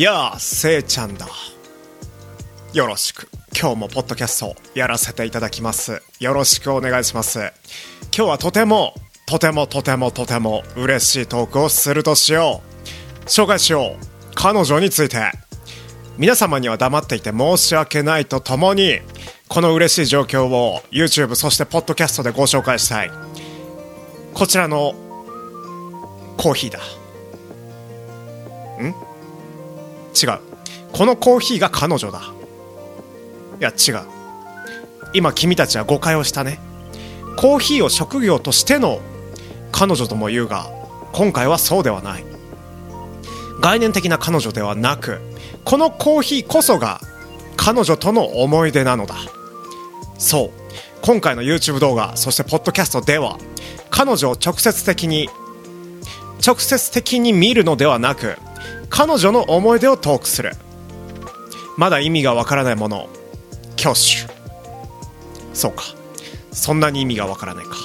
やあせいちゃんだ。よろしく。今日もポッドキャストやらせていただきます。よろしくお願いします。今日はとてもとてもとてもとても嬉しいトークをするとしよう。紹介しよう。彼女について。皆様には黙っていて申し訳ないとともにこの嬉しい状況を YouTube そしてポッドキャストでご紹介したい。こちらのコーヒーだ。ん？違う。このコーヒーが彼女だ。いや違う。今君たちは誤解をしたね。コーヒーを職業としての彼女とも言うが今回はそうではない。概念的な彼女ではなくこのコーヒーこそが彼女との思い出なのだ。そう。今回の YouTube 動画そしてポッドキャストでは彼女を直接的に直接的に見るのではなく彼女の思い出をトークする。まだ意味がわからないもの挙手。そうか。そんなに意味がわからないか。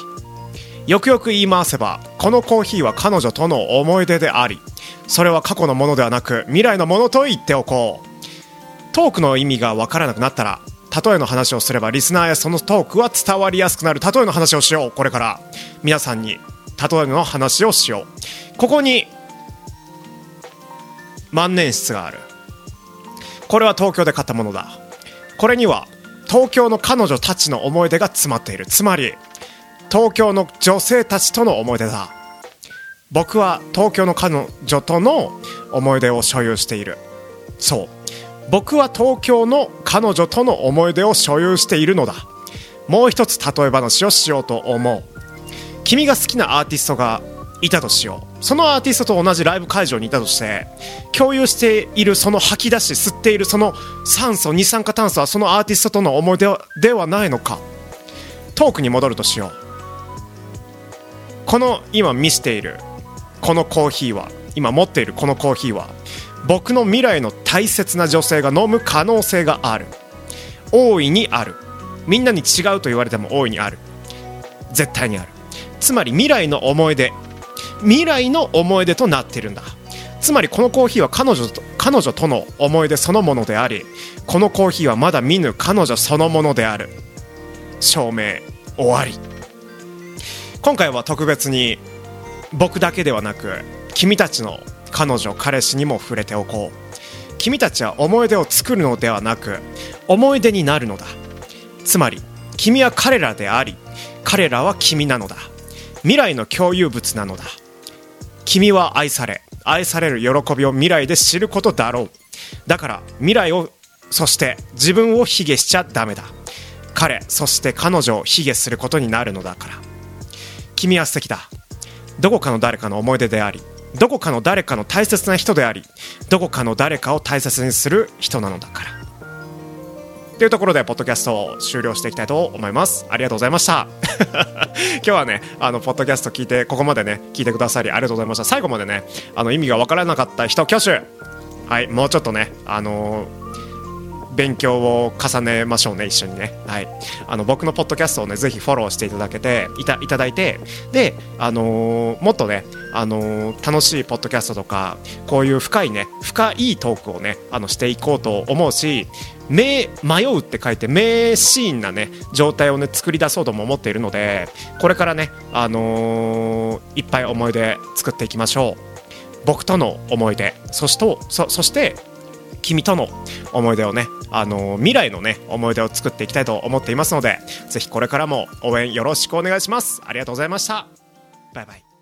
よくよく言い回せばこのコーヒーは彼女との思い出でありそれは過去のものではなく未来のものと言っておこう。トークの意味がわからなくなったら例えの話をすればリスナーへそのトークは伝わりやすくなる。例えの話をしようこれから。皆さんに例えの話をしよう。ここに万年筆がある。これは東京で買ったものだ。これには東京の彼女たちの思い出が詰まっている。つまり東京の女性たちとの思い出だ。僕は東京の彼女との思い出を所有している。そう。僕は東京の彼女との思い出を所有しているのだ。もう一つ例え話をしようと思う。君が好きなアーティストがいたとしよう。そのアーティストと同じライブ会場にいたとして共有しているその吐き出し吸っているその酸素二酸化炭素はそのアーティストとの思い出ではないのか。トークに戻るとしよう。この今見せているこのコーヒーは今持っているこのコーヒーは僕の未来の大切な女性が飲む可能性がある。大いにある。みんなに違うと言われても大いにある。絶対にある。つまり未来の思い出未来の思い出となっているんだ。つまりこのコーヒーは彼女と彼女との思い出そのものでありこのコーヒーはまだ見ぬ彼女そのものである。証明終わり。今回は特別に僕だけではなく君たちの彼女彼氏にも触れておこう。君たちは思い出を作るのではなく思い出になるのだ。つまり君は彼らであり彼らは君なのだ。未来の共有物なのだ。君は愛され愛される喜びを未来で知ることだろう。だから未来をそして自分を卑下しちゃダメだ。彼そして彼女を卑下することになるのだから。君は素敵だ。どこかの誰かの思い出でありどこかの誰かの大切な人でありどこかの誰かを大切にする人なのだから。というところでポッドキャストを終了していきたいと思います。ありがとうございました。今日はねあのポッドキャスト聞いてここまでね聞いてくださりありがとうございました。最後までねあの意味が分からなかった人挙手。はい。もうちょっとねあのー勉強を重ねましょうね一緒にね。はい。あの僕のポッドキャストをねぜひフォローしていただけていたいただいてであのーもっとねあの楽しいポッドキャストとかこういう深いね深いトークをねあのしていこうと思うし迷うって書いて名シーンなね状態をね作り出そうとも思っているのでこれからねあのーいっぱい思い出作っていきましょう。僕との思い出そしとそそして君との思い出をね、あのー未来のね思い出を作っていきたいと思っていますのでぜひこれからも応援よろしくお願いします。ありがとうございました。バイバイ。